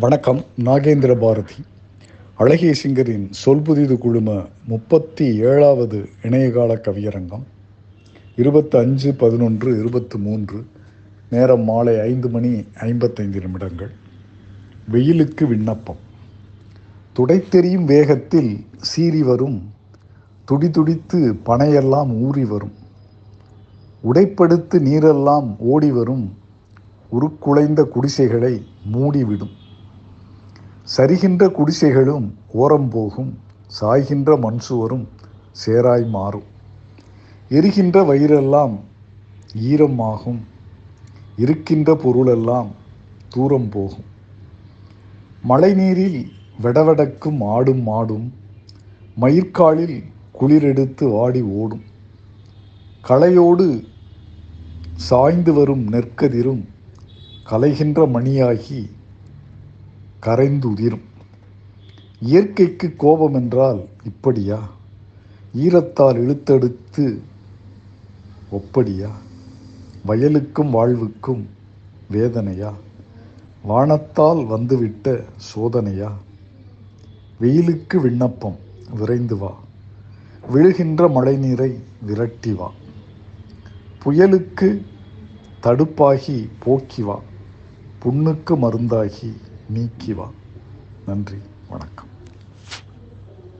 வணக்கம் நாகேந்திர பாரதி. அழகிய சிங்கரின் சொல்புதிது குழும முப்பத்தி ஏழாவது இணையகால கவியரங்கம். இருபத்தி அஞ்சு பதினொன்று இருபத்தி மூன்று நேரம் மாலை ஐந்து மணி ஐம்பத்தைந்து நிமிடங்கள். வெயிலுக்கு விண்ணப்பம். துடைத்தெறியும் வேகத்தில் சீறி வரும். துடிதுடித்து பனையெல்லாம் ஊறி வரும். உடைப்படுத்து நீரெல்லாம் ஓடி வரும். உருக்குலைந்த குடிசைகளை மூடிவிடும். சரிகின்ற குடிசைகளும் ஓரம் போகும் சாய்கின்ற மண்சுவரும் சேராய் மாறும். எரிகின்ற வயிறெல்லாம் ஈரமாகும் இருக்கின்ற பொருளெல்லாம் தூரம் போகும். மழைநீரில் வெடவெடக்கும் ஆடும் மாடும் மயிர்காலில் குளிரெடுத்து வாடி ஓடும். களையோடு சாய்ந்து வரும் நெற்கதிரும் கலைகின்ற மணியாகி கரைந்து உதிரும் இயற்கைக்கு கோபம் என்றால் இப்படியா? ஈரத்தால் இழுத்தெடுத்து ஒப்படியா? வயலுக்கும் வாழ்வுக்கும் வேதனையா? வானத்தால் வந்துவிட்ட சோதனையா? வெயிலுக்கு விண்ணப்பம் விரைந்து வா. விழுகின்ற மழைநீரை விரட்டி வா. புயலுக்கு தடுப்பாகி போக்கி வா. புண்ணுக்கு மருந்தாகி நீக்கி வா நன்றி. வணக்கம்.